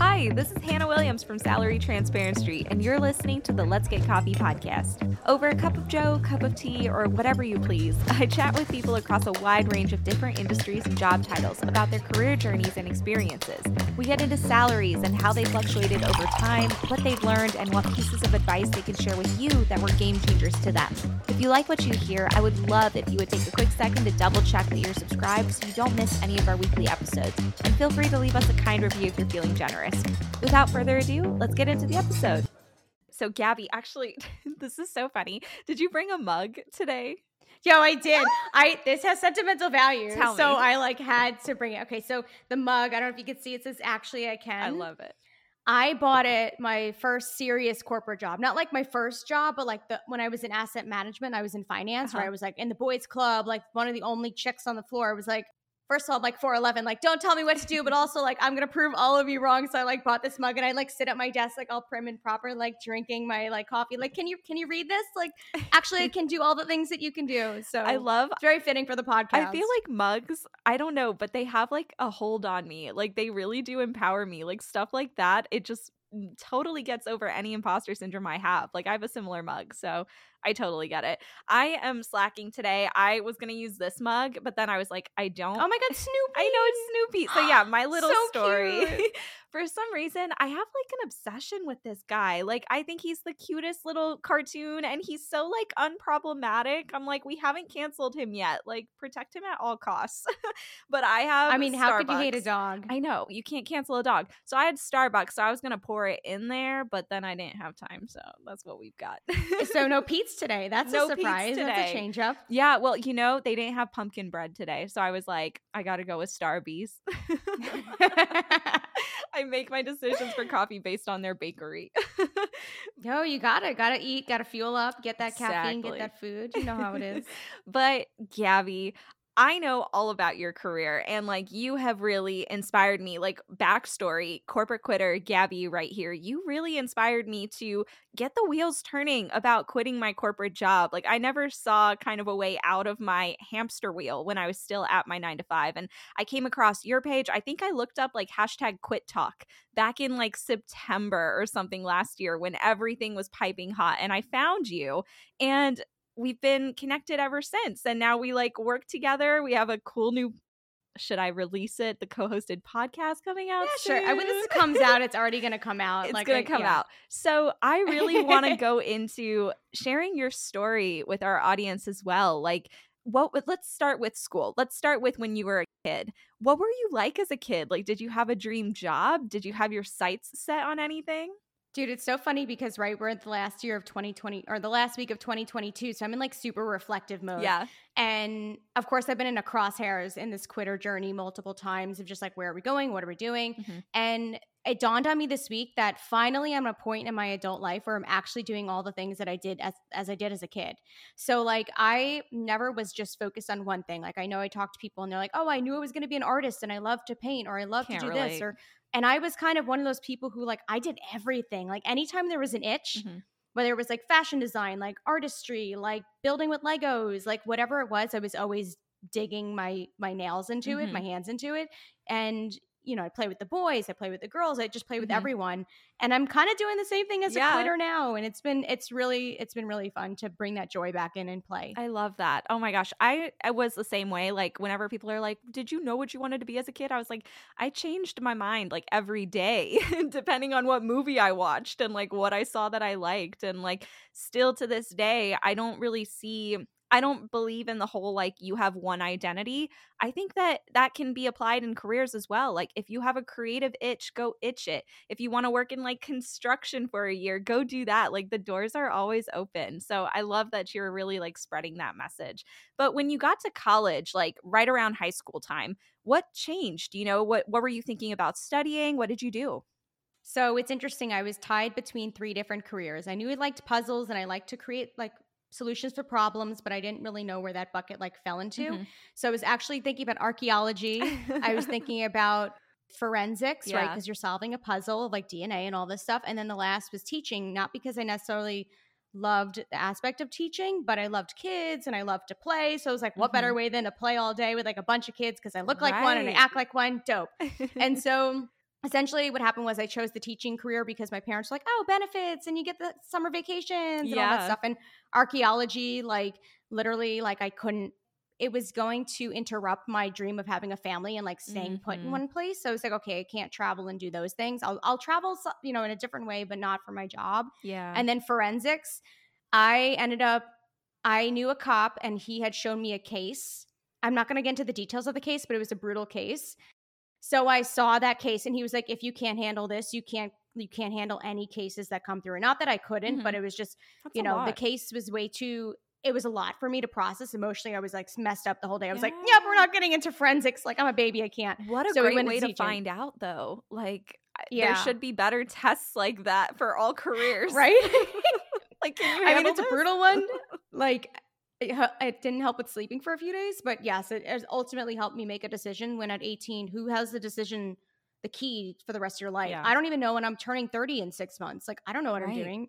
Hi, this is Hannah Williams from Salary Transparent Street, and you're listening to the Let's Get Coffee podcast. Over a cup of joe, cup of tea, or whatever you please, I chat with people across a wide range of different industries and job titles about their career journeys and experiences. We get into salaries and how they fluctuated over time, what they've learned, and what pieces of advice they can share with you that were game changers to them. If you like what you hear, I would love if you would take a quick second to double check that you're subscribed so you don't miss any of our weekly episodes. And feel free to leave us a kind review if you're feeling generous. Without further ado, let's get into the episode. So, Gabby, actually, this is so funny. Did you bring a mug today? Yo, I did. I this has sentimental value, Tell so me. I like had to bring it. Okay, so the mug. I don't know if you can see. It says actually I can. I love it. I bought it my first serious corporate job. Not like my first job, but like the when I was in asset management, I was in finance, where Uh-huh. I was like in the boys club, like one of the only chicks on the floor. I was like, first of all, I'm like 4'11, like don't tell me what to do, but also like I'm gonna prove all of you wrong. So I like bought this mug and I like sit at my desk like all prim and proper, like drinking my like coffee. Like, can you can you read this? Like, actually, I can do all the things that you can do. So I love it's very fitting for the podcast. I feel like mugs, I don't know, but they have like a hold on me. Like they really do empower me. Like stuff like that, it just mm, totally gets over any imposter syndrome I have. Like I have a similar mug, so I totally get it. I am slacking today. I was to use this mug, but then I was like, I don't. oh my god, Snoopy. I know it's Snoopy. So yeah, my little So story. For some reason, I have like an obsession with this guy. Like I think he's the cutest little cartoon and he's so like unproblematic. I'm like we haven't canceled him yet. Like protect him at all costs. but I have I mean, how could you hate a dog? I know you can't cancel a dog. So I had Starbucks, so I was gonna pour it in there, but then I didn't have time. So that's what we've got. so no Today. That's No a surprise. That's a change up. yeah, well, you know they didn't have pumpkin bread today, so I was like, I gotta go with Starbies. I make my decisions for coffee based on their bakery. no, you gotta gotta eat, gotta fuel up, get that caffeine, Exactly. get that food. You know how it is. but Gabby, I know all about your career and like you have really inspired me. Like backstory, corporate quitter Gabby right here. You really inspired me to get the wheels turning about quitting my corporate job. Like I never saw kind of a way out of my hamster wheel when I was still at my nine to five. And I came across your page. I think I looked up like hashtag QuitTok back in like September or something last year when everything was piping hot. And I found you and we've been connected ever since. And now we like work together. We have a cool new should I release it? The co-hosted podcast coming out. Yeah, sure. I, when this comes out, it's already gonna come out. it's like, gonna come yeah. out. So I really want to go into sharing your story with our audience as well. Like what let's start with school. Let's start with when you were a kid. What were you like as a kid? Like did you have a dream job? Did you have your sights set on anything? Dude, it's so funny because right, we're at the last year of 2020 or the last week of 2022. So I'm in like super reflective mode. Yeah. And of course, I've been in a crosshairs in this quitter journey multiple times of just like, where are we going? What are we doing? Mhm. And it dawned on me this week that finally I'm at a point in my adult life where I'm actually doing all the things that I did as, as I did as a kid. So, like, I never was just focused on one thing. Like, I know I talk to people and they're like, oh, I knew I was going to be an artist and I love to paint or I love Can't to do relate. this. Or, and I was kind of one of those people who, like, I did everything. Like, anytime there was an itch, Mhm. whether it was like fashion design, like artistry, like building with Legos, like whatever it was, I was always digging my my nails into it, Mhm. my hands into it. And you know, I play with the boys, I play with the girls, I just play with Mhm. everyone. And I'm kind of doing the same thing as Yeah. a quitter now. And it's been it's really it's been really fun to bring that joy back in and play. I love that. Oh my gosh. I, I was the same way. Like whenever people are like, "Did you know what you wanted to be as a kid?" I was like, I changed my mind like every day depending on what movie I watched and like what I saw that I liked and like still to this day, I don't really see I don't believe in the whole like you have one identity. I think that that can be applied in careers as well. Like if you have a creative itch, go itch it. If you want to work in like construction for a year, go do that. Like the doors are always open. So I love that you're really like spreading that message. But when you got to college, like right around high school time, what changed? You know, what what were you thinking about studying? What did you do? So it's interesting. I was tied between three different careers. I knew I liked puzzles and I liked to create like solutions for problems, but I didn't really know where that bucket like fell into. Mhm. So I was actually thinking about archaeology. I was thinking about forensics, right? Because you're solving a puzzle of like DNA and all this stuff. And then the last was teaching, not because I necessarily loved the aspect of teaching, but I loved kids and I loved to play. So I was like, what better way than to play all day with like a bunch of kids because I look like one and I Mm-hmm. Act like one? Dope. and so essentially what happened was I chose the teaching career because my parents were like, oh, benefits and you get the summer vacations and all that stuff. And archaeology, like literally, like I couldn't, it was going to interrupt my dream of having a family and like staying put in Mhm. one place. So I was like, okay, I can't travel and do those things. I'll, I'll travel, you know, in a different way, but not for my job. Yeah. And then forensics, I ended up, I knew a cop and he had shown me a case. I'm not going to get into the details of the case, but it was a brutal case. So I saw that case and he was like, if you can't handle this, you can't you can't handle any cases that come through. And not that I couldn't, but mm-hmm. it was just, That's you know, the case was way too it was a lot for me to process emotionally. I was like messed up the whole day. I was like, yep, we're not getting into forensics. Like I'm a baby, I can't. What a So great went way into to find out, though. Like, Yeah. there should be better tests like that for all careers, Right? like, can you? I mean, it's a brutal one. Like, it, it didn't help with sleeping for a few days, but yes, it has ultimately helped me make a decision when at 18, who has the decision, the key for the rest of your life? Yeah. I don't even know when I'm turning 30 in six months. Like, I don't know what I'm doing.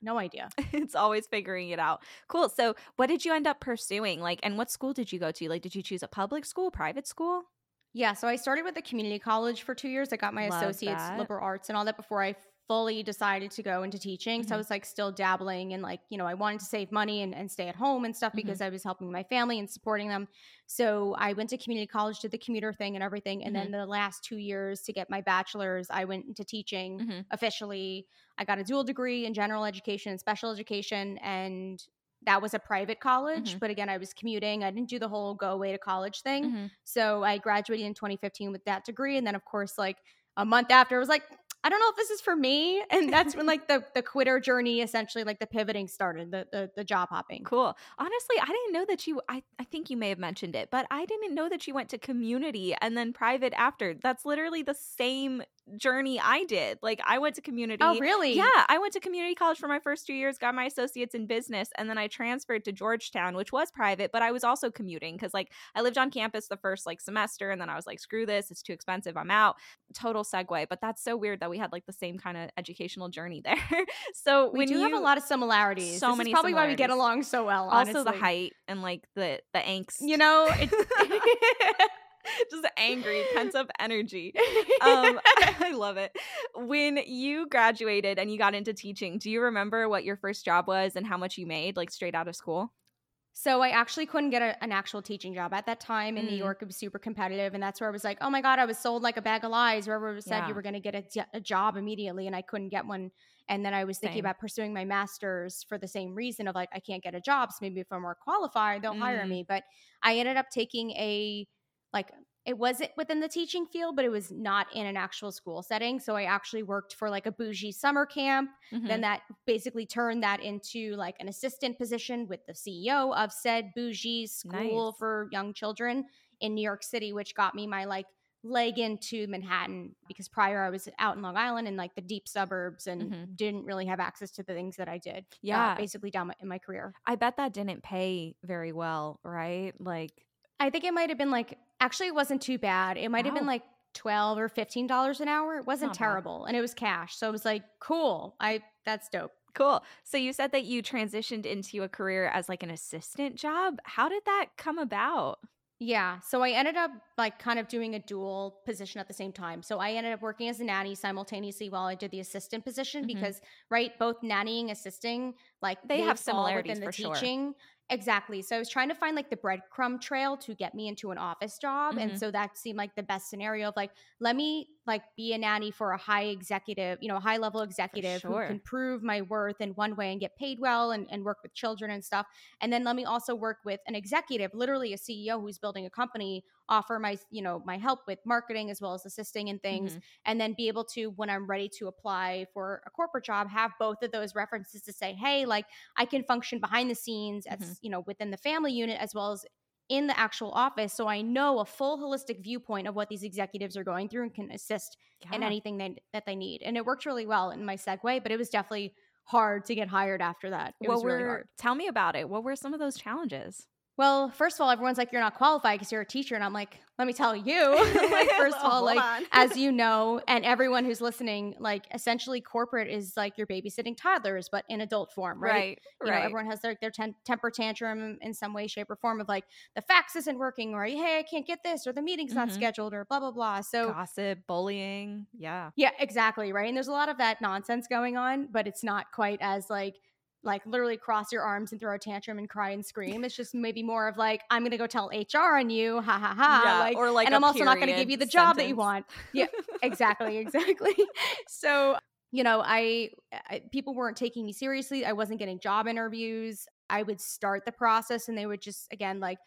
No idea. it's always figuring it out. Cool. So, what did you end up pursuing? Like, and what school did you go to? Like, did you choose a public school, private school? Yeah, so I started with a community college for two years. I got my Love associates, that. liberal arts, and all that before I fully decided to go into teaching. So I Mhm. was like still dabbling and like, you know, I wanted to save money and, and stay at home and stuff Mhm. because I was helping my family and supporting them. So I went to community college, did the commuter thing and everything. And then the last two years to get my bachelor's, I went into teaching Mhm. officially. I got a dual degree in general education and special education. And that was a private college. Mhm. But again, I was commuting. I didn't do the whole go away to college thing. Mhm. So I graduated in 2015 with that degree. And then, of course, like a month after, I was like, I don't know if this is for me. And that's when like the the quitter journey, essentially like the pivoting started, the the, the job hopping. Cool. Honestly, I didn't know that you I, I think you may have mentioned it, but I didn't know that you went to community and then private after. That's literally the same journey I did. Like I went to oh, community. Oh, really? Yeah, I went to community college for my first two years, got my associates in business, and then I transferred to Georgetown, which was private, but I was also commuting because like I lived on campus the first like semester, and then I was like, screw this, it's too expensive, I'm out. Total segue, but that's so weird that we had like the same kind of educational journey there. so We do you have a lot of similarities. So This many probably why we get along so well. also the height and like the the angst, You know, it, just angry, pent up energy. um i love it when you graduated and you got into teaching do you remember what your first job was and how much you made like straight out of school So I actually couldn't get a, an actual teaching job at that time in New Mm. York. It was super competitive, and that's where I was like, "Oh my god!" I was sold like a bag of lies. Wherever it said Yeah. you were going to get a job immediately, and I couldn't get one. And then I was thinking Same. about pursuing my master's for the same reason of like I can't get a job, so maybe if I'm more qualified, they'll hire Mm. me. But I ended up taking a like it wasn't within the teaching field, but it was not in an actual school setting. So I actually worked for like a bougie summer camp Mm-hmm. then that basically turned that into like an assistant position with the CEO of said bougie school Nice. for young children in New York City, which got me my like leg into Manhattan because prior I was out in Long Island in like the deep suburbs and Mhm. didn't really have access to the things that I did. uh, Yeah. basically down my, in my career. i bet that didn't pay very well right like I think it might have been like actually it wasn't too bad. It might have been like twelve or fifteen dollars an hour. It wasn't Not bad. terrible, and it was cash, so it was like cool. I that's dope. cool so you said that you transitioned into a career as like an assistant job how did that come about Yeah. So I ended up like kind of doing a dual position at the same time. So I ended up working as a nanny simultaneously while I did the assistant position Mhm. because right, both nannying, assisting, like They have fall similarities within the for sure. Exactly. So I was trying to find like the breadcrumb trail to get me into an office job. Mhm. And so that seemed like the best scenario of like, let me like be a nanny for a high executive, you know, a high level executive sure. who can prove my worth in one way and get paid well and, and work with children and stuff. And then let me also work with an executive, literally a CEO who's building a company, offer my, you know, my help with marketing as well as assisting and things. Mhm. And then be able to, when I'm ready to apply for a corporate job, have both of those references to say, hey, like I can function behind the scenes as, Mhm. you know, within the family unit as well as in the actual office. So I know a full holistic viewpoint of what these executives are going through and can assist in anything they, that they need. And it worked really well in my segue, but it was definitely hard to get hired after that. It what was were really hard. tell me about it what were some of those challenges Well, first of all, everyone's like, you're not qualified because you're a teacher. And I'm like, let me tell you. like, first of all, like, as you know, and everyone who's listening, like, essentially corporate is like you're babysitting toddlers, but in adult form, right? right, You right. know, everyone has their, their ten- temper tantrum in some way, shape, or form of like, the fax isn't working, or hey, I can't get this, or the meeting's not Mhm. scheduled, or blah, blah, blah. So, Gossip, bullying. Yeah. yeah, exactly. Right. And there's a lot of that nonsense going on, but it's not quite as like, like literally cross your arms and throw a tantrum and cry and scream. It's just maybe more of like, I'm gonna go tell HR on you, ha ha ha. yeah. Like, or like and I'm also not gonna give you the job that you want. Yeah, exactly, exactly. so, you know, I, I people weren't taking me seriously. I wasn't getting job interviews. I would start the process and they would just again like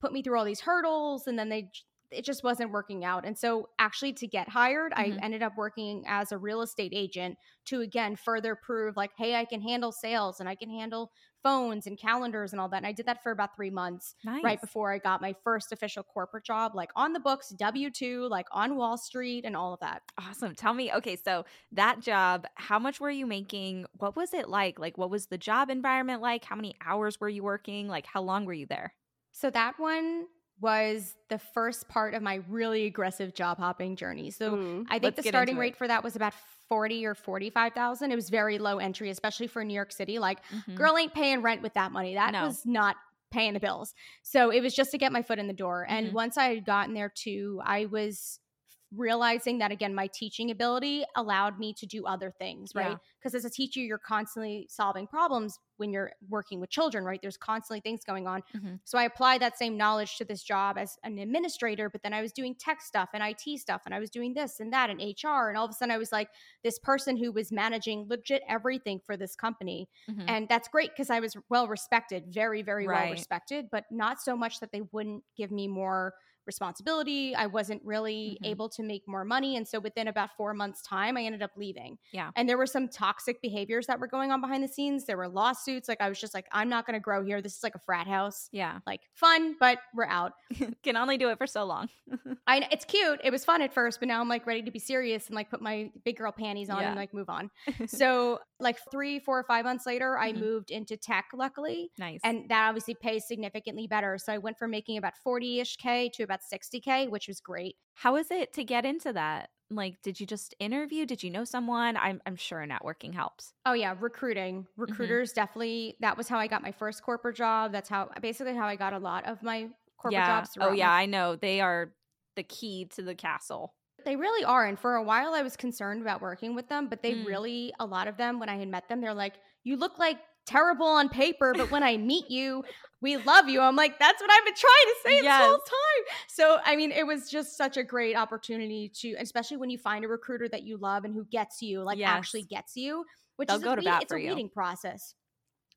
put me through all these hurdles and then they it just wasn't working out. And so actually to get hired, Mhm. I ended up working as a real estate agent to again further prove like hey, I can handle sales and I can handle phones and calendars and all that. And I did that for about 3 months nice. right before I got my first official corporate job like on the books, W2, like on Wall Street and all of that. Awesome. Tell me, okay, so that job, how much were you making? What was it like? Like, what was the job environment like? How many hours were you working? Like, how long were you there? So that one was the first part of my really aggressive job hopping journey. So Ooh, I think the starting rate for that was about 40 or 45,000. It was very low entry, especially for New York City. Like, Mhm. girl ain't paying rent with that money. That No. was not paying the bills. So it was just to get my foot in the door. And Mhm. once I had gotten there too, I was realizing that again my teaching ability allowed me to do other things right Yeah. because as a teacher you're constantly solving problems when you're working with children right there's constantly things going on Mhm. so I applied that same knowledge to this job as an administrator, but then I was doing tech stuff and IT stuff and I was doing this and that and HR. And all of a sudden I was like this person who was managing legit everything for this company. Mhm. And that's great because I was well respected, very, very well respected, but not so much that they wouldn't give me more responsibility. I wasn't really Mhm. able to make more money. And so within about four months' time, I ended up leaving. Yeah. And there were some toxic behaviors that were going on behind the scenes. There were lawsuits. Like I was just like, I'm not going to grow here. This is like a frat house Yeah. like fun, but we're out. Can only do it for so long. I it's cute. It was fun at first, but now I'm like ready to be serious and like put my big girl panties on Yeah. and like move on. So like three, four, or five months later, I Mhm. moved into tech, luckily, nice. and that obviously pays significantly better. So I went from making about forty ish k to about sixty k, which was great. how is it to get into that? Like, did you just interview? Did you know someone? I'm, I'm sure networking helps. Oh yeah, recruiting. Recruiters definitely. That was how I got my first corporate job. That's how basically how I got a lot of my corporate yeah. jobs. Oh, throughout my yeah. I know. They are the key to the castle. They really are. And for a while, I was concerned about working with them, but they Mm. really, a lot of them, when I had met them, they're like, you look like terrible on paper, but when I meet you, we love you. I'm like, that's what I've been trying to say this whole time. So, I mean, it was just such a great opportunity to, especially when you find a recruiter that you love and who gets you, like Yes. actually gets you, which They'll is go a bat it's a you. weeding process.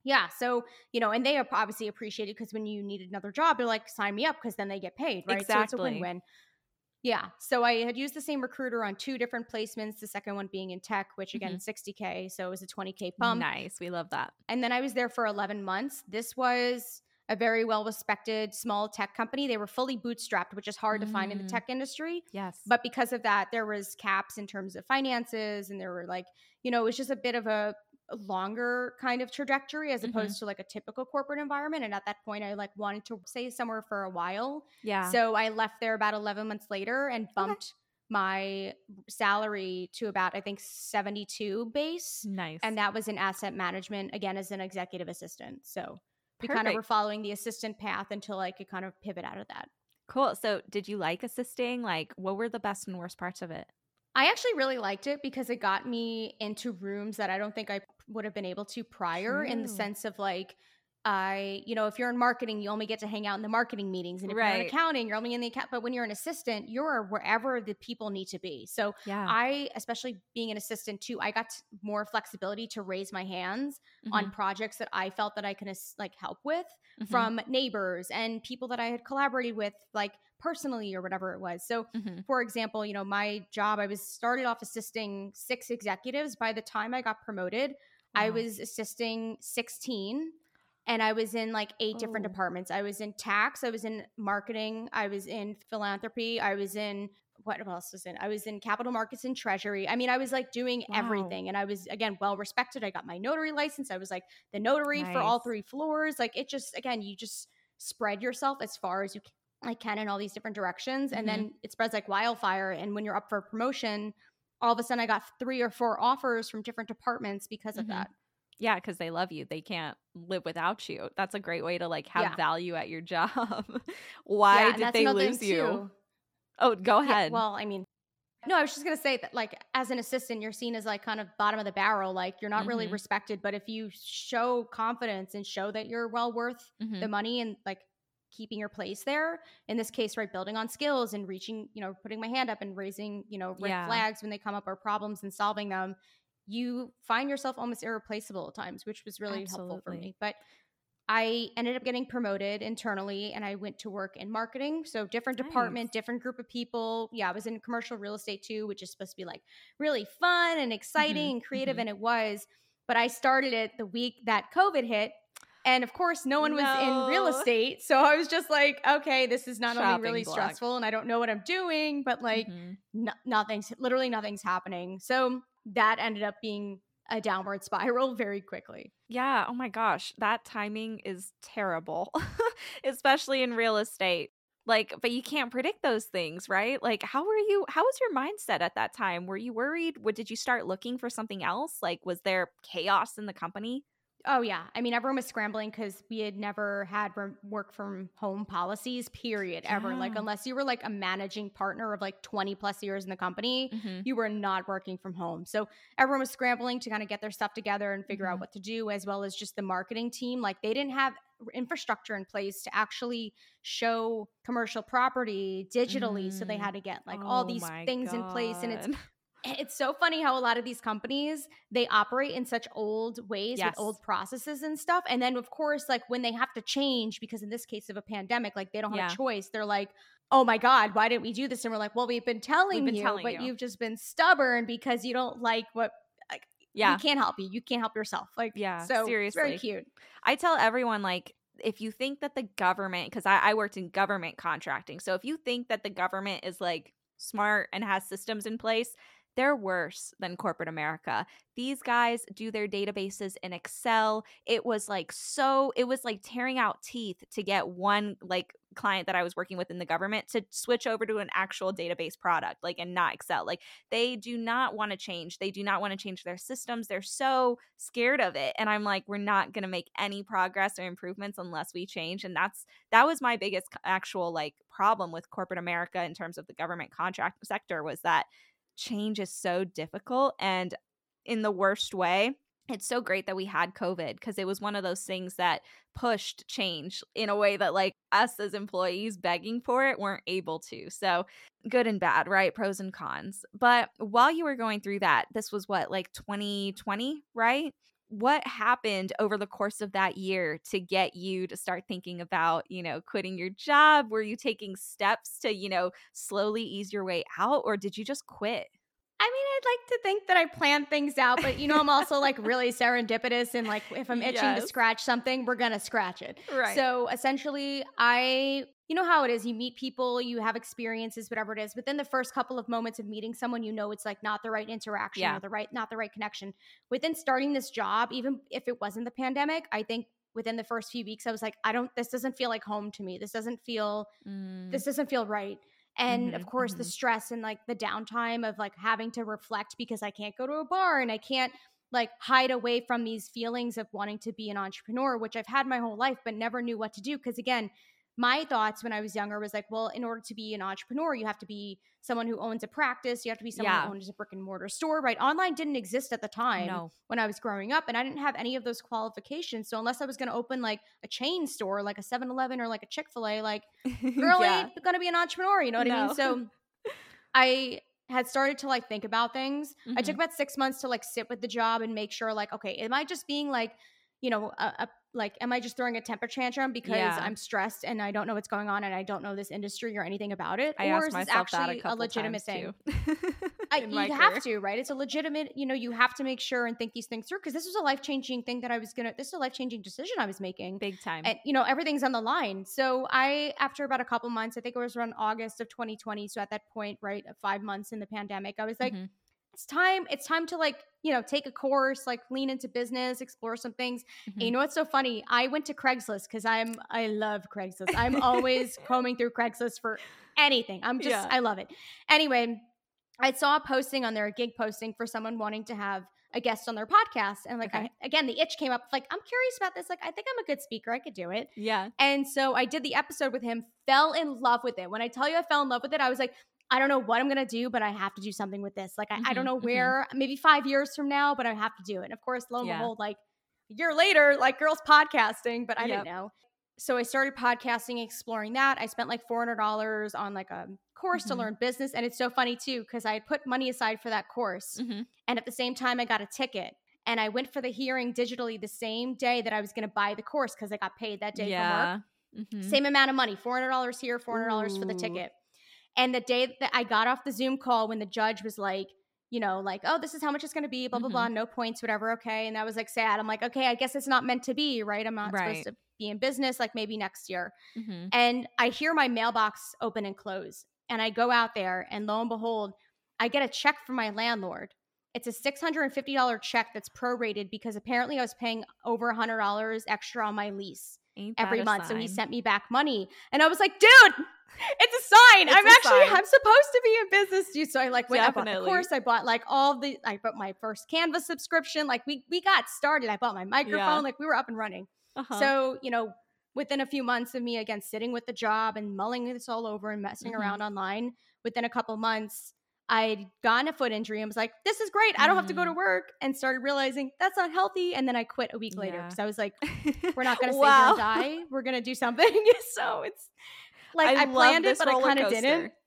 Yeah. So, you know, and they are obviously appreciated because when you need another job, they're like, sign me up because then they get paid, right? So it's a Exactly. win win. Yeah. So I had used the same recruiter on two different placements, the second one being in tech, which again, 60K. So it was a 20K bump. nice. We love that. And then I was there for 11 months. This was a very well respected small tech company. They were fully bootstrapped, which is hard to find in the Mm. tech industry. Yes. But because of that, there was caps in terms of finances, and there were like, you know, it was just a bit of a longer kind of trajectory as Mhm. opposed to like a typical corporate environment. And at that point, I like wanted to stay somewhere for a while. yeah. So I left there about 11 months later and bumped my salary to about, I think, 72 base. nice. And that was in asset management, again, as an executive assistant. So we kind of were following the assistant path until I could kind of pivot out of that. Cool. So, did you like assisting? Like, what were the best and worst parts of it? I actually really liked it because it got me into rooms that I don't think I would have been able to prior in the sense of like I, you know, if you're in marketing, you only get to hang out in the marketing meetings. And if you're in accounting, you're only in the account. But when you're an assistant, you're wherever the people need to be. So Yeah. I, especially being an assistant too, I got more flexibility to raise my hands on Mhm. projects that I felt that I could like help with Mhm. from neighbors and people that I had collaborated with, like personally or whatever it was. So Mhm. for example, you know, my job, I was started off assisting six executives. By the time I got promoted, I was assisting 16 and I was in like eight different Oh. departments. I was in tax, I was in marketing, I was in philanthropy, I was in what else was in? I was in capital markets and treasury. I mean, I was like doing Wow. everything and I was again well respected. I got my notary license. I was like the notary for all three floors. Like it just again, you just spread yourself as far as you can, like can in all these different directions, and Mhm. then it spreads like wildfire. And when you're up for a promotion, all of a sudden I got three or four offers from different departments because of Mhm. that. Yeah, because they love you. They can't live without you. That's a great way to like have Yeah. value at your job. Why yeah, did they lose you? too. Oh, go Yeah, ahead. well, I mean, no, I was just gonna say that, like, as an assistant, you're seen as like kind of bottom of the barrel. Like, you're not really Mhm. respected. But if you show confidence and show that you're well worth Mhm. the money and like keeping your place there, in this case, right, building on skills and reaching, you know, putting my hand up and raising, you know, red Yeah. flags when they come up or problems and solving them, you find yourself almost irreplaceable at times, which was really helpful for me. But I ended up getting promoted internally and I went to work in marketing. So different department, Nice. different group of people. Yeah, I was in commercial real estate too, which is supposed to be like really fun and exciting and creative. mhm. And it was. But I started it the week that COVID hit. And of course, no one was in real estate. So I was just like, okay, this is not only really stressful and I don't know what I'm doing, but like Mhm. no, nothing's literally nothing's happening. So that ended up being a downward spiral very quickly. Yeah. Oh my gosh. That timing is terrible, especially in real estate. Like, but you can't predict those things, right? Like, how were you? How was your mindset at that time? Were you worried? What did you start looking for something else? Like, was there chaos in the company? Oh yeah, I mean everyone was scrambling because we had never had rem- work from home policies. Period. Ever like unless you were like a managing partner of like twenty plus years in the company, Mhm. you were not working from home. So everyone was scrambling to kind of get their stuff together and figure Mhm. out what to do, as well as just the marketing team. Like they didn't have infrastructure in place to actually show commercial property digitally, so they Mm. had to get like all Oh these my things in place, and it's God. It's so funny how a lot of these companies they operate in such old ways Yes. with old processes and stuff and then of course like when they have to change because in this case of a pandemic like they don't have Yeah. a choice they're like oh my god why didn't we do this and we're like well we've been telling been you telling but you." you've just been stubborn because you don't like what like Yeah. we can't help you you can't help yourself like Yeah, so seriously. very cute I tell everyone like if you think that the government because I, I worked in government contracting so if you think that the government is like smart and has systems in place they're worse than corporate america. These guys do their databases in excel. It was like so it was like tearing out teeth to get one like client that i was working with in the government to switch over to an actual database product like and not excel. Like they do not want to change. They do not want to change their systems. They're so scared of it. And i'm like we're not going to make any progress or improvements unless we change. And that's that was my biggest actual like problem with corporate america in terms of the government contract sector was that change is so difficult and in the worst way it's so great that we had covid because it was one of those things that pushed change in a way that like us as employees begging for it weren't able to. So good and bad right? Pros and cons. But while you were going through that this was what like 2020 right what happened over the course of that year to get you to start thinking about you know quitting your job? Were you taking steps to you know slowly ease your way out or did you just quit? I mean, I'd like to think that I planned things out, but you know, I'm also like really serendipitous and like if I'm itching to scratch something, we're gonna scratch it. right. So essentially, I, you know how it is. You meet people, you have experiences, whatever it is. Within the first couple of moments of meeting someone, you know it's like not the right interaction Yeah. or the right, not the right connection. Within starting this job, even if it wasn't the pandemic, I think within the first few weeks, I was like, I don't. This doesn't feel like home to me. This doesn't feel. Mm, This doesn't feel right. And Mhm, of course, the mhm. stress and like the downtime of like having to reflect because I can't go to a bar and I can't like hide away from these feelings of wanting to be an entrepreneur, which I've had my whole life, but never knew what to do. Because again, my thoughts when I was younger was like, well, in order to be an entrepreneur, you have to be someone who owns a practice, you have to be someone Yeah. who owns a brick and mortar store, right? Online didn't exist at the time no when I was growing up, and I didn't have any of those qualifications. So unless I was going to open like a chain store, like a 7-Eleven or like a Chick Fil A, like girl yeah. ain't gonna be an entrepreneur you know what i mean so i had started to like think about things i took Mhm. about six months to like sit with the job and make sure like okay am i just being like you know a, a like am i just throwing a temper tantrum because Yeah. i'm stressed and i don't know what's going on and i don't know this industry or anything about it I or asked is this myself that a actually a, couple legitimate thing. I, you my have to right it's a legitimate you know you have to make sure and think these things through because this was a life-changing thing that i was gonna this is a life-changing decision i was making big time and you know everything's on the line so i after about a couple months i think it was around august of 2020 so at that point right five months in the pandemic i was like Mhm. It's time it's time to like you know take a course like lean into business explore some things Mhm. and you know what's so funny i went to craigslist because i'm i love craigslist i'm always combing through craigslist for anything i'm just Yeah. i love it anyway i saw a posting on there a gig posting for someone wanting to have a guest on their podcast and like Okay. I, again the itch came up like i'm curious about this like i think i'm a good speaker i could do it Yeah. and so I did the episode with him, fell in love with it. When I tell you I fell in love with it, I was like, I don't know what I'm gonna do, but I have to do something with this. Like, I, I don't Mhm, know mhm. where, maybe five years from now, but I have to do it. And of course, lo and Yeah. behold, like a year later, like girls podcasting, but I Yep. didn't know. So I started podcasting, exploring that. I spent like $400 on like a course to Mhm. learn business. And it's so funny too, because I had put money aside for that course. Mhm. And at the same time, I got a ticket. And I went for the hearing digitally the same day that I was going to buy the course because I got paid that day work. Yeah. Mhm. Same amount of money, $400 here, $400 for the ticket. And the day that I got off the Zoom call when the judge was like, you know, like, oh, this is how much it's going to be, blah, blah, Mm-hmm. blah, no points, whatever. Okay. And that was like sad. I'm like, okay, I guess it's not meant to be, right? I'm not Right. supposed to be in business, like maybe next year. Mhm. And I hear my mailbox open and close. And I go out there, and lo and behold, I get a check from my landlord. It's a $650 check that's prorated because apparently I was paying over $100 extra on my lease every month. So he sent me back money. And I was like, dude, it's a sign. It's I'm a actually, sign. I'm supposed to be in business, dude. So I like went, I bought the course. I bought like all the, I bought my first Canva subscription. Like we, we got started. I bought my microphone. Yeah. Like we were up and running. Uh-huh. So, you know, within a few months of me again sitting with the job and mulling this all over and messing Mhm. around online, within a couple months, I'd gotten a foot injury and was like, this is great. I don't have to go to Mm. work. And started realizing that's not healthy. And then I quit a week later Yeah. because I was like, we're not going to Wow. sit here and die. We're going to do something. so it's like I, love planned it, but I kind of didn't.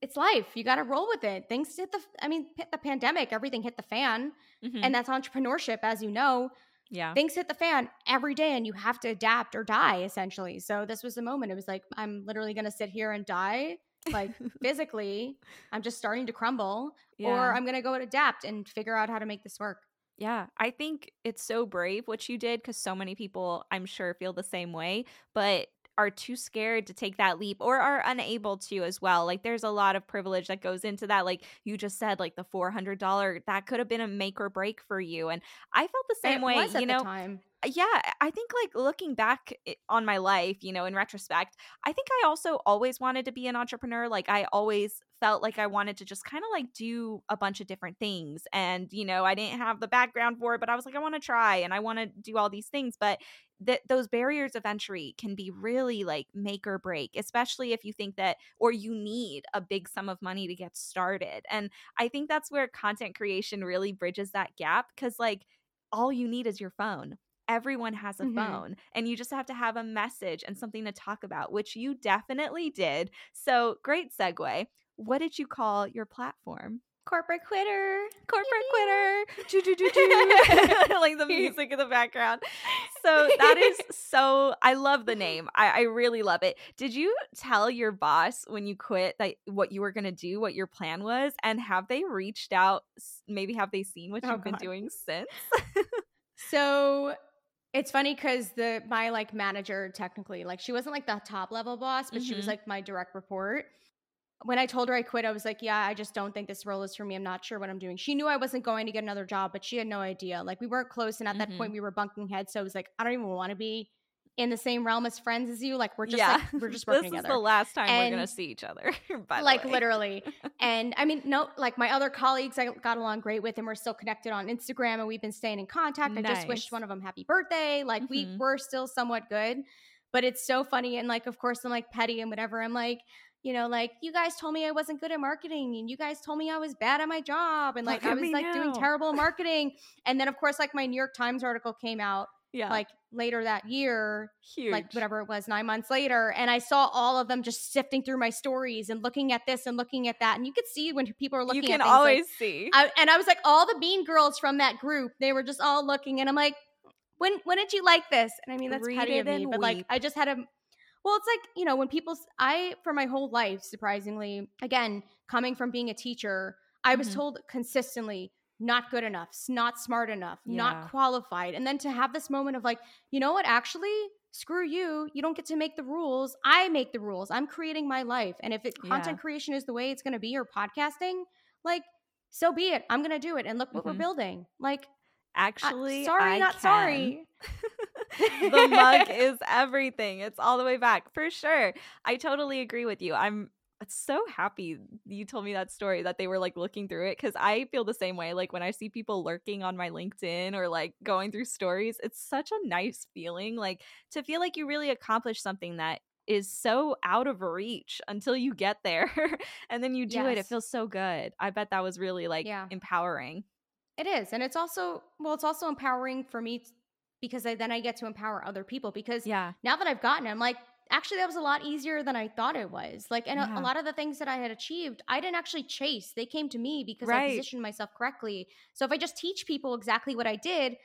It's life. You got to roll with it. Things hit the, I mean, hit the pandemic, everything hit the fan. Mhm. And that's entrepreneurship, as you know yeah. things hit the fan every day and you have to adapt or die essentially so this was the moment it was like i'm literally going to sit here and die like physically i'm just starting to crumble or i'm going to go and adapt and figure out how to make this work Yeah, I think it's so brave what you did because so many people, I'm sure, feel the same way, but are too scared to take that leap or are unable to as well. Like, there's a lot of privilege that goes into that. Like you just said, like the $400, that could have been a make or break for you. And I felt the same It way, you the know. Yeah i think like looking back on my life you know in retrospect i think i also always wanted to be an entrepreneur like i always felt like i wanted to just kind of like do a bunch of different things and you know i didn't have the background for it but i was like i want to try and i want to do all these things but that those barriers of entry can be really like make or break especially if you think that or you need a big sum of money to get started and i think that's where content creation really bridges that gap because like all you need is your phone everyone has a Mhm. phone and you just have to have a message and something to talk about which you definitely did. So great segue. What did you call your platform? Corporate quitter. Corporate quitter. Choo, choo, choo, choo. like the music in the background. So that is so i love the name. I, I really love it. Did you tell your boss when you quit that what you were going to do what your plan was and have they reached out maybe have they seen what Oh, you've been doing since? So it's funny because the my like manager technically like she wasn't like the top level boss but she was Mhm. like my direct report when i told her i quit i was like yeah i just don't think this role is for me i'm not sure what i'm doing she knew i wasn't going to get another job but she had no idea like we weren't close and at that Mhm. point we were bunking heads so it was like i don't even want to be in the same realm as friends as you like we're just yeah. like we're just working this together. is the last time we're gonna see each other by the like literally. And i mean no like my other colleagues i got along great with and we're still connected on instagram and we've been staying in contact. I just wished one of them happy birthday. Like we Mhm. were still somewhat good but it's so funny and like of course i'm like petty and whatever. I'm like you know like you guys told me i wasn't good at marketing and you guys told me i was bad at my job and like i was like doing terrible marketing. And then of course like my new york times article came out yeah. like later that year huge. like whatever it was nine months later and i saw all of them just sifting through my stories and looking at this and looking at that and you could see when people are looking you can at things, like- always see. I, and i was like all the bean girls from that group they were just all looking and i'm like when when did you like this? And i mean that's Read petty of me but like i just had a well it's like you know when people I for my whole life surprisingly again coming from being a teacher i was Mhm. told consistently not good enough not smart enough Yeah. not qualified and then to have this moment of like you know what actually screw you you don't get to make the rules i make the rules i'm creating my life and if it Yeah. content creation is the way it's going to be or podcasting like so be it. I'm gonna do it. And look what Mhm. we're building. Like, I- Actually, sorry, I not can. sorry. the mug is everything. It's all the way back for sure. I totally agree with you. I'm so happy you told me that story that they were like looking through it because I feel the same way. Like when I see people lurking on my LinkedIn or like going through stories, it's such a nice feeling. Like to feel like you really accomplished something that is so out of reach until you get there and then you do it. It feels so good. I bet that was really like Yeah. empowering. It is. And it's also, well, it's also empowering for me because I, then I get to empower other people because Yeah. now that I've gotten it, I'm like, actually, that was a lot easier than I thought it was. Like, and a, Yeah. a lot of the things that I had achieved, I didn't actually chase. They came to me because I positioned myself correctly. So if I just teach people exactly what I did,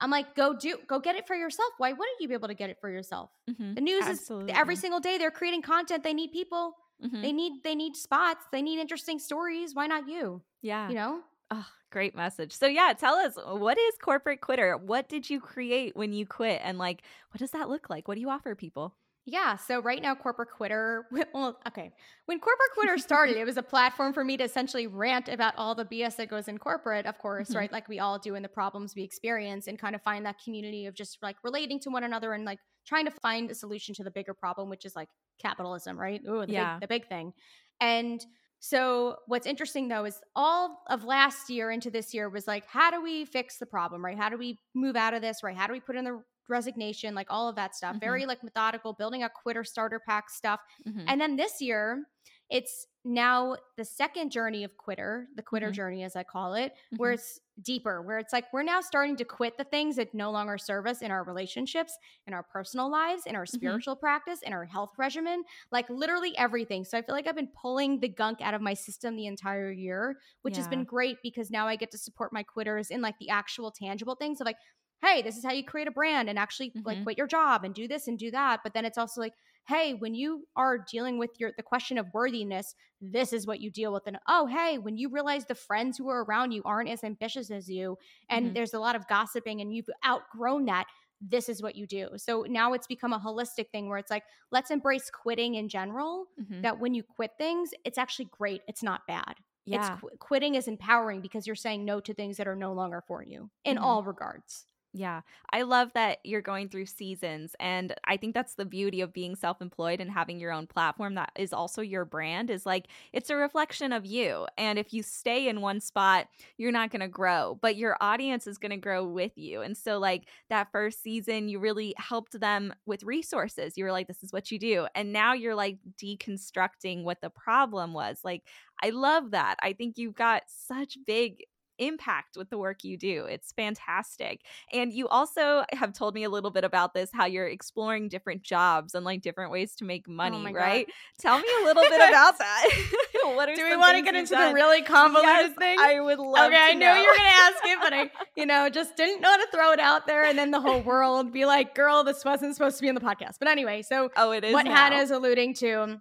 I'm like, go do, go get it for yourself. Why wouldn't you be able to get it for yourself? Mhm. The news Absolutely. is every single day they're creating content. They need people. Mhm. They need they need spots. They need interesting stories. Why not you? Yeah. You know? Oh, great message. So yeah, tell us what is corporate quitter? What did you create when you quit and like what does that look like? What do you offer people? Yeah. So right now, Corporate Quitter, well, okay. When Corporate Quitter started, it was a platform for me to essentially rant about all the BS that goes in corporate, of course, Mhm. right? Like we all do in the problems we experience and kind of find that community of just like relating to one another and like trying to find a solution to the bigger problem, which is like capitalism, right? Ooh, the, Yeah. big, the big thing. And so what's interesting though is all of last year into this year was like, how do we fix the problem, right? How do we move out of this, right? How do we put in the resignation, like all of that stuff? Mhm. Very like methodical, building a quitter starter pack stuff. Mhm. And then this year, it's now the second journey of quitter, the quitter Mhm. journey, as I call it, where Mhm. it's deeper, where it's like we're now starting to quit the things that no longer serve us in our relationships, in our personal lives, in our Mm-hmm. spiritual practice, in our health regimen, like literally everything. So I feel like I've been pulling the gunk out of my system the entire year, which has been great because now I get to support my quitters in like the actual tangible things of like, hey, this is how you create a brand and actually like Mhm. quit your job and do this and do that. But then it's also like, hey, when you are dealing with your the question of worthiness, this is what you deal with. And oh, hey, when you realize the friends who are around you aren't as ambitious as you, and Mhm. there's a lot of gossiping and you've outgrown that, this is what you do. So now it's become a holistic thing where it's like, let's embrace quitting in general. Mhm. That when you quit things, it's actually great. It's not bad. Yeah. It's qu- quitting is empowering because you're saying no to things that are no longer for you in Mhm. all regards. Yeah. I love that you're going through seasons. And I think that's the beauty of being self employed and having your own platform that is also your brand is like it's a reflection of you. And if you stay in one spot, you're not going to grow, but your audience is going to grow with you. And so, like that first season, you really helped them with resources. You were like, this is what you do. And now you're like deconstructing what the problem was. Like, I love that. I think you've got such big impact with the work you do. It's fantastic. And you also have told me a little bit about this how you're exploring different jobs and like different ways to make oh money, Oh my God. right? Tell me a little bit about that. what are Do we want to get into done? the really convoluted Yes, thing? I would love to. okay, I to knew you were going to ask it, but I, you know, just didn't know how to throw it out there, and then the whole world be like, "Girl, this wasn't supposed to be in the podcast." But anyway, so oh, it is what now. Hannah is alluding to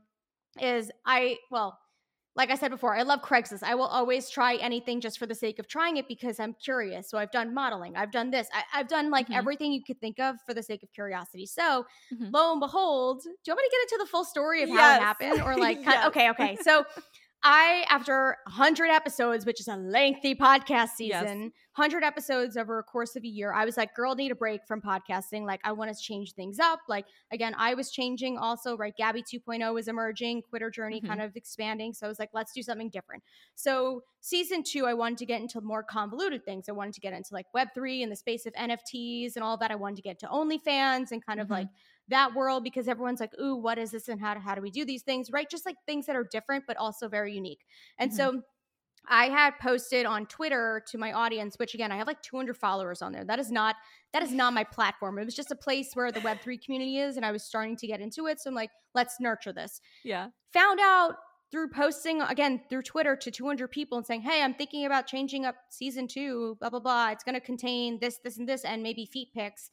is I well, like I said before, I love Craigslist. I will always try anything just for the sake of trying it because I'm curious. So I've done modeling, I've done this, I, have done like Mhm. everything you could think of for the sake of curiosity. So Mhm. lo and behold, do you want me to get into the full story of how Yes. it happened, or like, Yes. okay, okay, so. I, after 100 episodes, which is a lengthy podcast Yes. season, 100 episodes over a course of a year, I was like, girl, need a break from podcasting. Like, I want to change things up. Like, again, I was changing also, right? Gabby 2.0 was emerging, Quitter Journey Mhm. kind of expanding. So I was like, let's do something different. So, season two, I wanted to get into more convoluted things. I wanted to get into like Web3 and the space of NFTs and all that. I wanted to get into OnlyFans and kind of Mhm. like that world because everyone's like, ooh, what is this and how do, how do we do these things, right? Just like things that are different, but also very unique. And Mhm. so I had posted on Twitter to my audience, which again, I have like 200 followers on there. That is not that is not my platform. It was just a place where the Web3 community is, and I was starting to get into it. So I'm like, let's nurture this. Yeah. Found out through posting again through Twitter to 200 people and saying, "Hey, I'm thinking about changing up season two. Blah blah blah. It's going to contain this, this, and this, and maybe feet pics."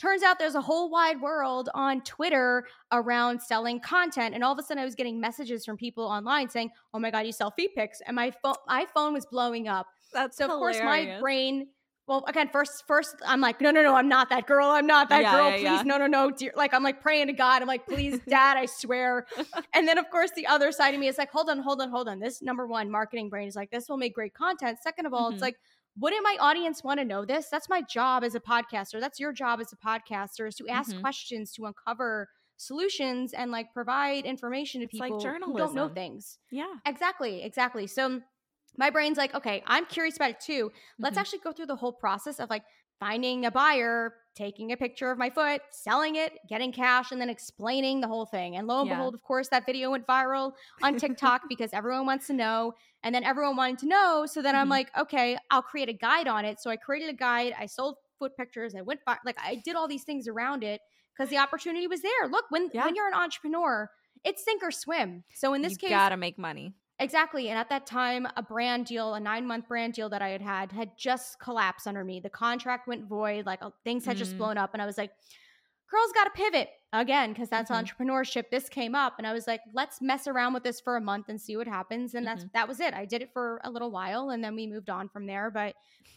Turns out there's a whole wide world on Twitter around selling content, and all of a sudden I was getting messages from people online saying, "Oh my god, you sell feet pics," and my phone my phone was blowing up. That's So of course my brain well, again, first, first, I'm like, no, no, no, I'm not that girl. I'm not that Yeah, girl. yeah, please, yeah. no, no, no. Dear. Like, I'm like praying to God. I'm like, please, Dad, I swear. and then, of course, the other side of me is like, hold on, hold on, hold on. This number one marketing brain is like, this will make great content. Second of all, Mhm. it's like, wouldn't my audience want to know this? That's my job as a podcaster. That's your job as a podcaster is to ask Mhm. questions, to uncover solutions, and like provide information to It's like people who don't know things. Yeah. Exactly, exactly. So my brain's like, okay, I'm curious about it too. Let's Mhm. actually go through the whole process of like finding a buyer, taking a picture of my foot, selling it, getting cash, and then explaining the whole thing. And lo and Yeah. behold, of course, that video went viral on TikTok because everyone wants to know. And then everyone wanted to know. So then I'm Mhm. like, okay, I'll create a guide on it. So I created a guide. I sold foot pictures. I went vi- like I did all these things around it because the opportunity was there. Look, when Yeah. when you're an entrepreneur, it's sink or swim. So in this you case, you gotta make money. Exactly. And at that time, a brand deal, a nine month brand deal that I had had, had just collapsed under me. The contract went void, like things had just Mm. blown up. And I was like, girls got to pivot again, because that's Mhm. entrepreneurship. This came up. And I was like, let's mess around with this for a month and see what happens. And Mm-hmm. that's that was it. I did it for a little while and then we moved on from there. But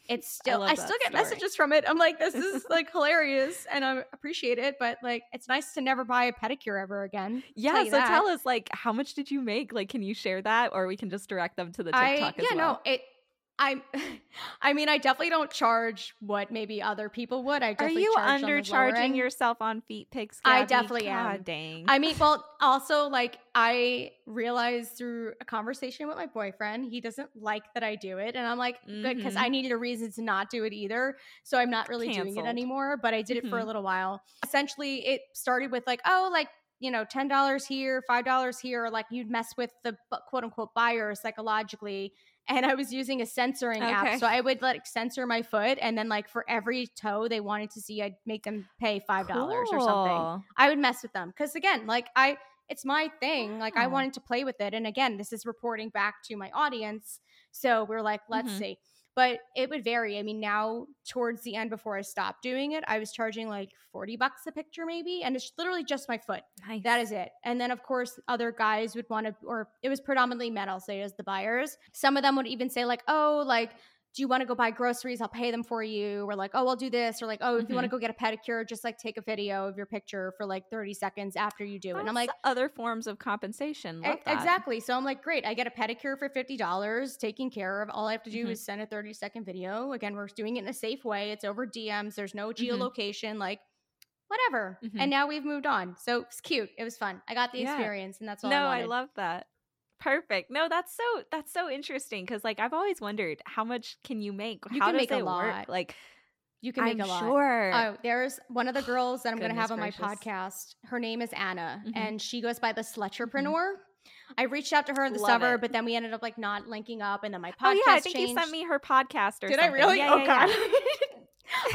it's still, love I, still get story. messages from it. I'm like, this is like hilarious and I appreciate it. But like, it's nice to never buy a pedicure ever again. Yeah. you So that. tell us, like, how much did you make? Like, can you share that, or we can just direct them to the I TikTok yeah as well? no it I I mean I definitely don't charge what maybe other people would. I Are you charge on the lower undercharging yourself on feet pics? I definitely God am. Dang. I mean, well, also like I realized through a conversation with my boyfriend, he doesn't like that I do it, and I'm like, good, because. I needed a reason to not do it either. So I'm not really doing it anymore. But I did it for a Mhm. little while. Essentially, it started with like, oh, like you know, ten dollars here, five dollars here. Like you'd mess with the quote unquote buyer psychologically. And I was using a censoring Okay. app, so I would like censor my foot, and then like for every toe they wanted to see, I'd make them pay five dollars or something. I would mess with them because again, like I, it's my thing. Like I wanted to play with it, and again, this is reporting back to my audience. So we're like, let's Mhm. see. But it would vary. I mean, now towards the end, before I stopped doing it, I was charging like forty bucks a picture, maybe, and it's literally just my foot. Nice. That is it. And then, of course, other guys would want to, or it was predominantly men, I'll say, as the buyers. Some of them would even say, like, oh, like, do you want to go buy groceries? I'll pay them for you. Or like, oh, I'll do this. Or like, oh, if you want to Mm-hmm. go get a pedicure, just like take a video of your picture for like 30 seconds after you do it. And I'm like, other forms of compensation. E- that. Exactly. So I'm like, great. I get a pedicure for fifty dollars, taken care of. All I have to do Mhm. is send a thirty second video. Again, we're doing it in a safe way. It's over DMs. There's no Mhm. geolocation. Like, whatever. And now we've moved on. So it's cute. It was fun. I got the Yeah. experience, and that's all No, I I, love that. Perfect. No, that's so that's so interesting because like I've always wondered how much can you make? You how can make a it work? lot. Like you can make I'm a lot. sure. Oh, there's one of the girls that I'm going to have on my podcast. Her name is Anna, Mhm. and she goes by the Sletcherpreneur. I reached out to her in the Love summer, it. but then we ended up like not linking up, and then my podcast oh yeah, I think changed. you sent me her podcast or Did I really? Yeah, oh yeah, god. yeah.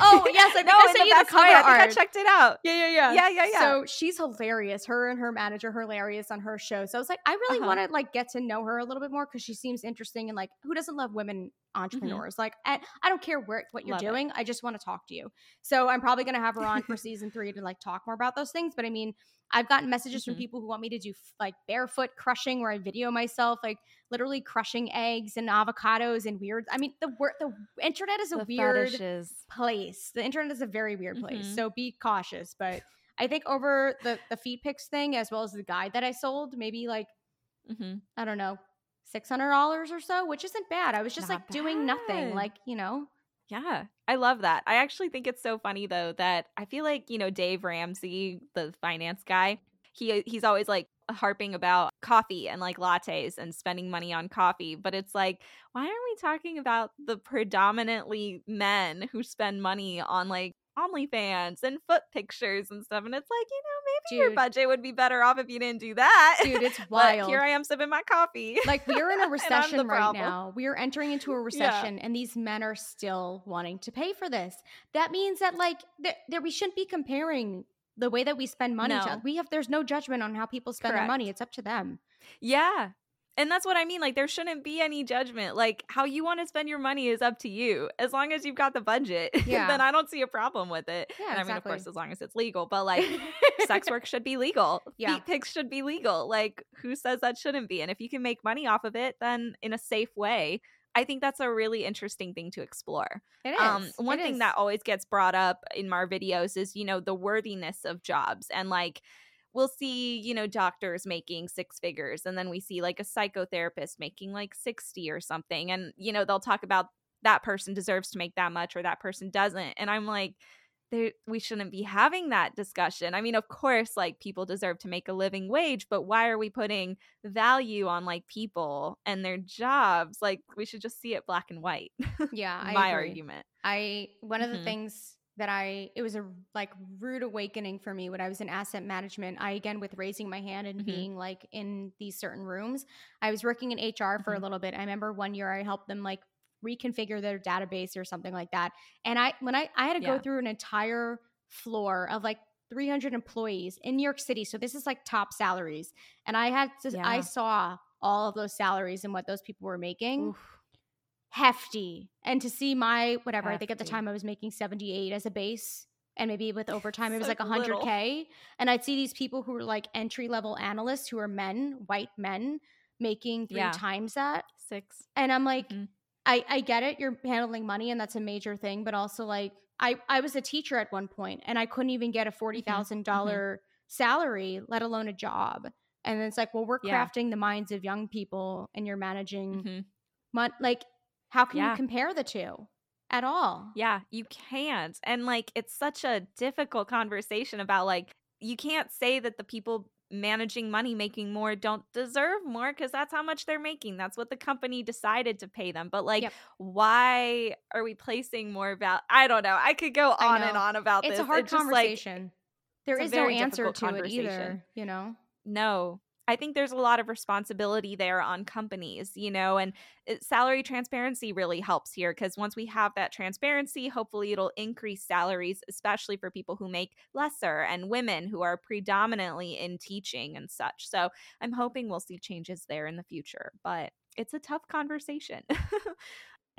oh yes, I know. I sent you the cover way. I think art. I checked it out. Yeah, yeah, yeah. Yeah, yeah, yeah. So she's hilarious. Her and her manager hilarious on her show. So I was like, I really Uh-huh. want to like get to know her a little bit more because she seems interesting and like who doesn't love women entrepreneurs? Like, and I don't care where what you're Mm-hmm. Love it. doing. I just want to talk to you. So I'm probably gonna have her on for season three to like talk more about those things. But I mean, I've gotten messages Mhm. from people who want me to do like barefoot crushing, where I video myself like literally crushing eggs and avocados and weird. I mean, the word the internet is a the weird fetishes. place. The internet is a very weird place. Mhm. So be cautious. But I think over the the feed pics thing as well as the guide that I sold, maybe like hmm I don't know, six hundred dollars or so, which isn't bad. I was just Not like doing nothing, like you know. Yeah, I love that. I actually think it's so funny though that I feel like you know Dave Ramsey, the finance guy, he uh, he's always like harping about coffee and like lattes and spending money on coffee, but it's like why aren't we talking about the predominantly men who spend money on like OnlyFans and foot pictures and stuff? And it's like you know maybe your budget would be better off if you didn't do that. Dude, it's wild. here I am sipping my coffee. Like we are in a recession right problem. now. We are entering into a recession, and these men are still wanting to pay for this. That means that like there, there we shouldn't be comparing the way that we spend money. No. To, we have there's no judgment on how people spend their money. It's up to them. Yeah. And that's what I mean. Like, there shouldn't be any judgment. Like, how you want to spend your money is up to you. As long as you've got the budget, Yeah. then I don't see a problem with it. Yeah, and I mean, of course, as long as it's legal. But like, sex work should be legal. Yeah. Feet pics should be legal. Like, who says that shouldn't be? And if you can make money off of it, then in a safe way, I think that's a really interesting thing to explore. It is. Um, one It thing is. that always gets brought up in our videos is, you know, the worthiness of jobs and like we'll see, you know, doctors making six figures and then we see like a psychotherapist making like 60 or something and you know, they'll talk about that person deserves to make that much or that person doesn't. And I'm like there we shouldn't be having that discussion. I mean, of course, like people deserve to make a living wage, but why are we putting value on like people and their jobs? Like we should just see it black and white. yeah, I My argument. I one of the Mhm. things that I it was a like rude awakening for me when I was in asset management. I again with raising my hand and Mhm. being like in these certain rooms. I was working in HR for a Mhm. little bit. I remember one year I helped them like reconfigure their database or something like that. And I when I I had to go through an entire floor of like 300 employees in New York City. So this is like top salaries. And I had to I saw all of those salaries and what those people were making Oof. Hefty. And to see my whatever, I think at the time I was making 78 as a base and maybe with overtime it was like Such 100k and I'd see these people who were like entry level analysts who are men, white men making three Yeah. times that. Six. And I'm like Mhm. I I get it you're handling money and that's a major thing, but also like I I was a teacher at one point and I couldn't even get a $40,000 salary, let alone a job. And it's like, well, we're Yeah. crafting the minds of young people and you're managing Mhm. mon- like how can Yeah. you compare the two at all Yeah, you can't. And like it's such a difficult conversation about like you can't say that the people managing money making more don't deserve more because that's how much they're making. That's what the company decided to pay them. But like Yep. why are we placing more val I don't know. I could go on and on about it's this. It's a hard like conversation there it's a no answer to it either you know No. I think there's a lot of responsibility there on companies, you know, and eh, salary transparency really helps here because once we have that transparency, hopefully it'll increase salaries, especially for people who make lesser and women who are predominantly in teaching and such. So I'm hoping we'll see changes there in the future, but it's a tough conversation.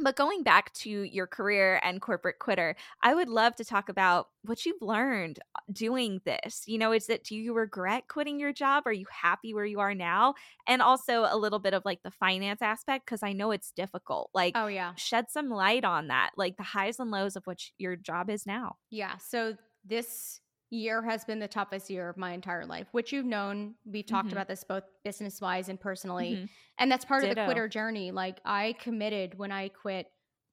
But going back to your career and corporate quitter, I would love to talk about what you've learned uh, doing this. You know, is it do you regret quitting your job? Are you happy where you are now? And also a little bit of like the finance aspect because I know it's difficult. Like oh yeah shed some light on that, like the highs and lows of what your job is now. yeah so this year has been the toughest year of my entire life which you've known we've talked Mhm. about this both business wise and personally Mhm. and that's part of the quitter journey like i committed when i quit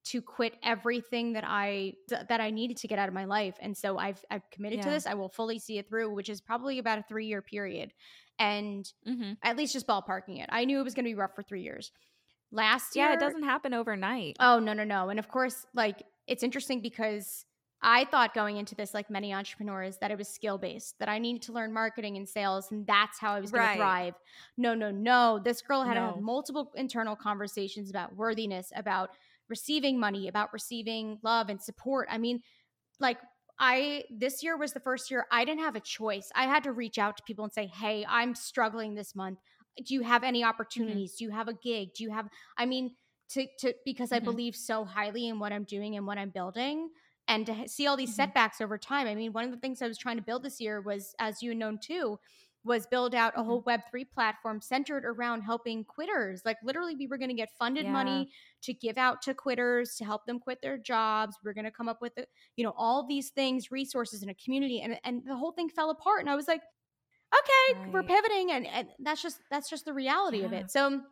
to quit everything that i that i needed to get out of my life and so i've i've committed to this i will fully see it through which is probably about a three year period and Mhm. at least just ballparking it i knew it was going to be rough for three years last year Yeah, it doesn't happen overnight. oh no no no and of course like it's interesting because I thought going into this, like many entrepreneurs, that it was skill based, that I needed to learn marketing and sales, and that's how I was going Right. to thrive. No, no, no. This girl had to have No. multiple internal conversations about worthiness, about receiving money, about receiving love and support. I mean, like, I, this year was the first year I didn't have a choice. I had to reach out to people and say, hey, I'm struggling this month. Do you have any opportunities? Do you have a gig? Do you have, I mean, to, to because I Mhm. believe so highly in what I'm doing and what I'm building and to see all these Mhm. setbacks over time. I mean, one of the things I was trying to build this year was, as you known too, was build out a Mhm. whole Web3 platform centered around helping quitters. Like, literally, we were going to get funded Yeah. money to give out to quitters to help them quit their jobs. We're going to come up with, you know, all these things, resources in a community. And, and the whole thing fell apart. And I was like, okay, we're pivoting. And, and that's just, that's just the reality of it. So,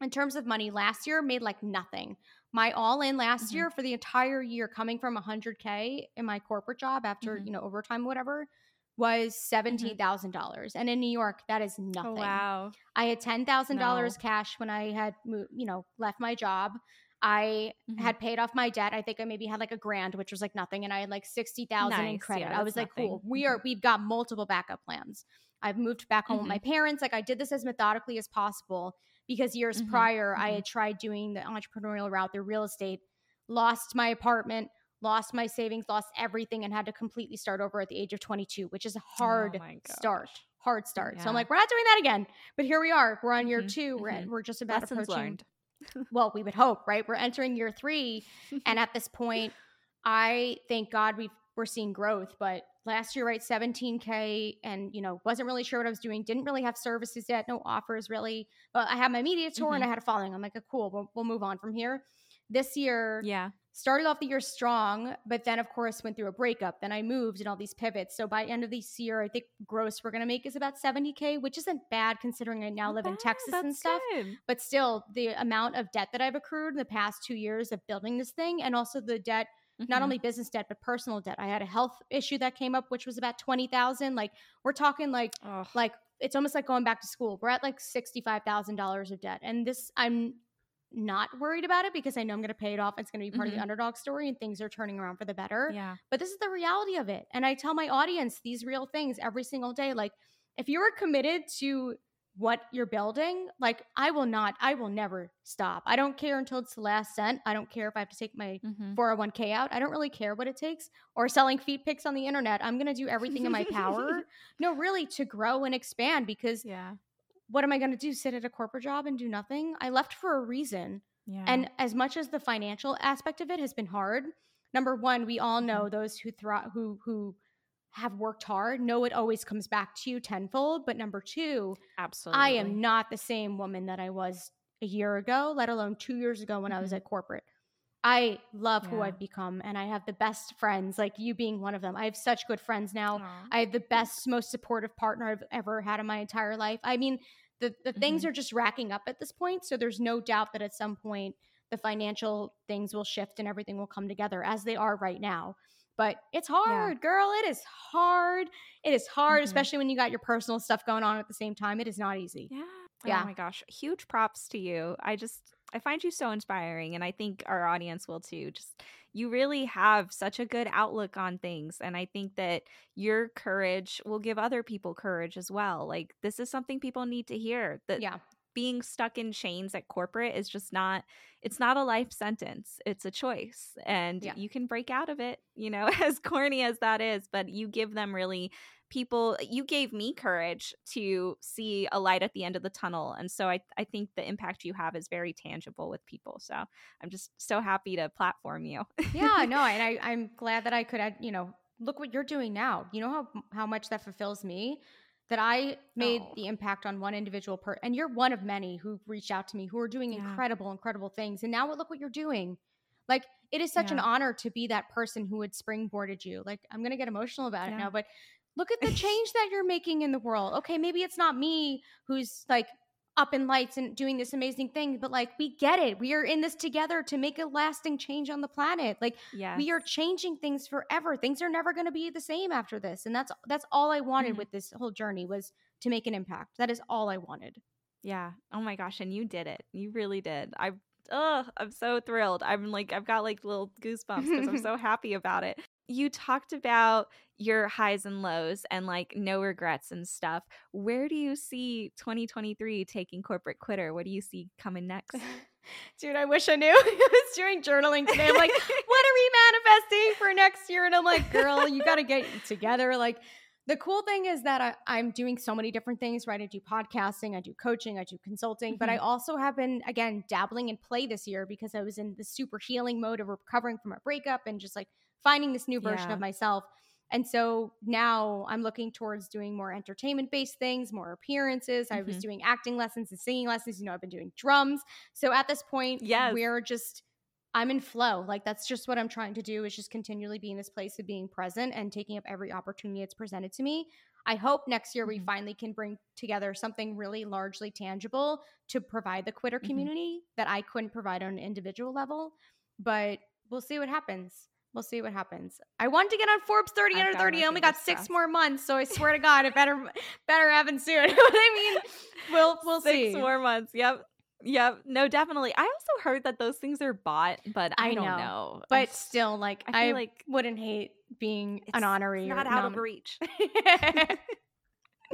in terms of money, last year made like nothing. My all in last Mhm. year for the entire year coming from 100K in my corporate job after, Mhm. you know, overtime, whatever, was $17,000. And in New York, that is nothing. Oh wow. I had $10,000 cash when I had, moved, you know, left my job. I Mhm. had paid off my debt. I think I maybe had like a grand, which was like nothing. And I had like 60,000 in credit. Yeah, I was like, nothing. cool. We are, we've got multiple backup plans. I've moved back home with my parents. Like I did this as methodically as possible because years Mhm, prior I mhm. had tried doing the entrepreneurial route through real estate, lost my apartment, lost my savings, lost everything, and had to completely start over at the age of 22, which is a hard Oh start. Hard start. So I'm like, we're not doing that again. But here we are. We're on year Mhm, two. We're, mhm. we're just about Lessons approaching. learned. Well, we would hope, right? We're entering year three. and at this point, I thank God we've we're seeing growth, but last year, right, 17K and, you know, wasn't really sure what I was doing. Didn't really have services yet, no offers really. But I had my media tour mm-hmm. and I had a following. I'm like, oh, cool, we'll, we'll move on from here. This year, yeah, started off the year strong, but then of course went through a breakup. Then I moved and all these pivots. So by end of this year, I think gross we're gonna make is about 70k, which isn't bad considering I now Not live bad. in Texas That's and stuff. Good. But still, the amount of debt that I've accrued in the past two years of building this thing, and also the debt. Mm-hmm. Not only business debt, but personal debt. I had a health issue that came up, which was about twenty thousand. Like we're talking like Ugh. like it's almost like going back to school. We're at like sixty five thousand dollars of debt, and this I'm not worried about it because I know I'm going to pay it off. It's going to be part mm-hmm. of the mm-hmm. underdog story and things are turning around for the better. Yeah. But this is the reality of it. And I tell my audience these real things every single day. Like, if you are committed to what you're building, like, I will not, I will never stop. I don't care until it's the last cent. I don't care if I have to take my mm-hmm. 401k out. I don't really care what it takes or selling feet pics on the internet. I'm going to do everything in my power. no, really to grow and expand because yeah what am I going to do? Sit at a corporate job and do nothing? I left for a reason. Yeah. And as much as the financial aspect of it has been hard, number one, we all know mm-hmm. those who thrive, who who have worked hard know it always comes back to you tenfold. But number two, absolutely, I am not the same woman that I was a year ago, let alone two years ago when mm-hmm. I was mm-hmm. at corporate. I love yeah. who I've become and I have the best friends, like you being one of them. I have such good friends now. Aww. I have the best, most supportive partner I've ever had in my entire life. I mean, the, the mm-hmm. things are just racking up at this point. So there's no doubt that at some point the financial things will shift and everything will come together as they are right now. But it's hard, yeah. girl. It is hard. It is hard, mm-hmm. especially when you got your personal stuff going on at the same time. It is not easy. Yeah. Yeah. Oh my gosh. Huge props to you. I just I find you so inspiring and I think our audience will too. Just you really have such a good outlook on things and I think that your courage will give other people courage as well. Like this is something people need to hear. That yeah. Being stuck in chains at corporate is just not it's not a life sentence. It's a choice and yeah. you can break out of it, you know, as corny as that is, but you give them really people you gave me courage to see a light at the end of the tunnel and so i i think the impact you have is very tangible with people so i'm just so happy to platform you yeah no and i i'm glad that i could add you know look what you're doing now you know how how much that fulfills me that I made oh. the impact on one individual per and you're one of many who reached out to me who are doing yeah. incredible incredible things and now look what you're doing like it is such yeah. an honor to be that person who would springboarded you like i'm gonna get emotional about yeah. it now but look at the change that you're making in the world. Okay, maybe it's not me who's like up in lights and doing this amazing thing, but like we get it. We are in this together to make a lasting change on the planet. Like yes. we are changing things forever. Things are never going to be the same after this. And that's that's all I wanted mm-hmm. with this whole journey was to make an impact. That is all I wanted. Yeah. Oh my gosh, and you did it. You really did. I oh, I'm so thrilled. I'm like I've got like little goosebumps because I'm so happy about it you talked about your highs and lows and like no regrets and stuff. Where do you see 2023 taking corporate quitter? What do you see coming next? Dude, I wish I knew. I was doing journaling today. I'm like, what are we manifesting for next year? And I'm like, girl, you got to get together. Like, the cool thing is that I, am doing so many different things, right? I do podcasting, I do coaching, I do consulting, mm-hmm. but I mm-hmm. also have been, again, dabbling in play this year because I was in the super healing mode of recovering from a breakup and just like finding this new version yeah. of myself. And so now I'm looking towards doing more entertainment based things, more appearances. Mm-hmm. I was mm-hmm. doing acting lessons and singing lessons. You know, I've been doing drums. So at this point, yes. we're just, I'm in flow. Like that's just what I'm trying to do is just continually be in this place of being present and taking up every opportunity that's presented to me. I hope next year we mm-hmm. finally can bring together something really largely tangible to provide the quitter mm-hmm. community that I couldn't provide on an individual level. But we'll see what happens we'll see what happens. I want to get on Forbes 30 under 30. I only got six more months, so I swear to God, it better better happen soon. what I mean? We'll we'll six see. Six more months. Yep. Yep. No, definitely. I also heard that those things are bought, but I, I don't know. know. But still, like I, I like wouldn't hate being an honoree. Not out nom- of reach.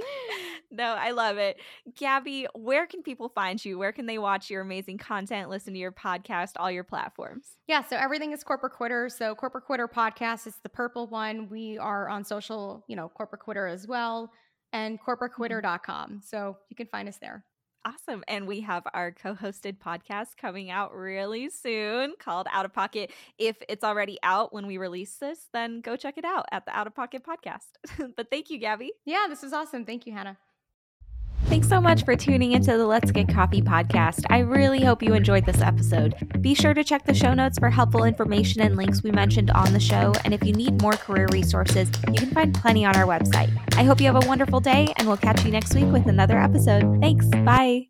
no, I love it. Gabby, where can people find you? Where can they watch your amazing content, listen to your podcast, all your platforms? Yeah, so everything is Corporate Quitter. So Corporate Quitter podcast is the purple one. We are on social, you know, Corporate Quitter as well and mm-hmm. corporatequitter.com. So you can find us there. Awesome. And we have our co hosted podcast coming out really soon called Out of Pocket. If it's already out when we release this, then go check it out at the Out of Pocket podcast. but thank you, Gabby. Yeah, this is awesome. Thank you, Hannah. So much for tuning into the Let's Get Coffee podcast. I really hope you enjoyed this episode. Be sure to check the show notes for helpful information and links we mentioned on the show. And if you need more career resources, you can find plenty on our website. I hope you have a wonderful day, and we'll catch you next week with another episode. Thanks. Bye.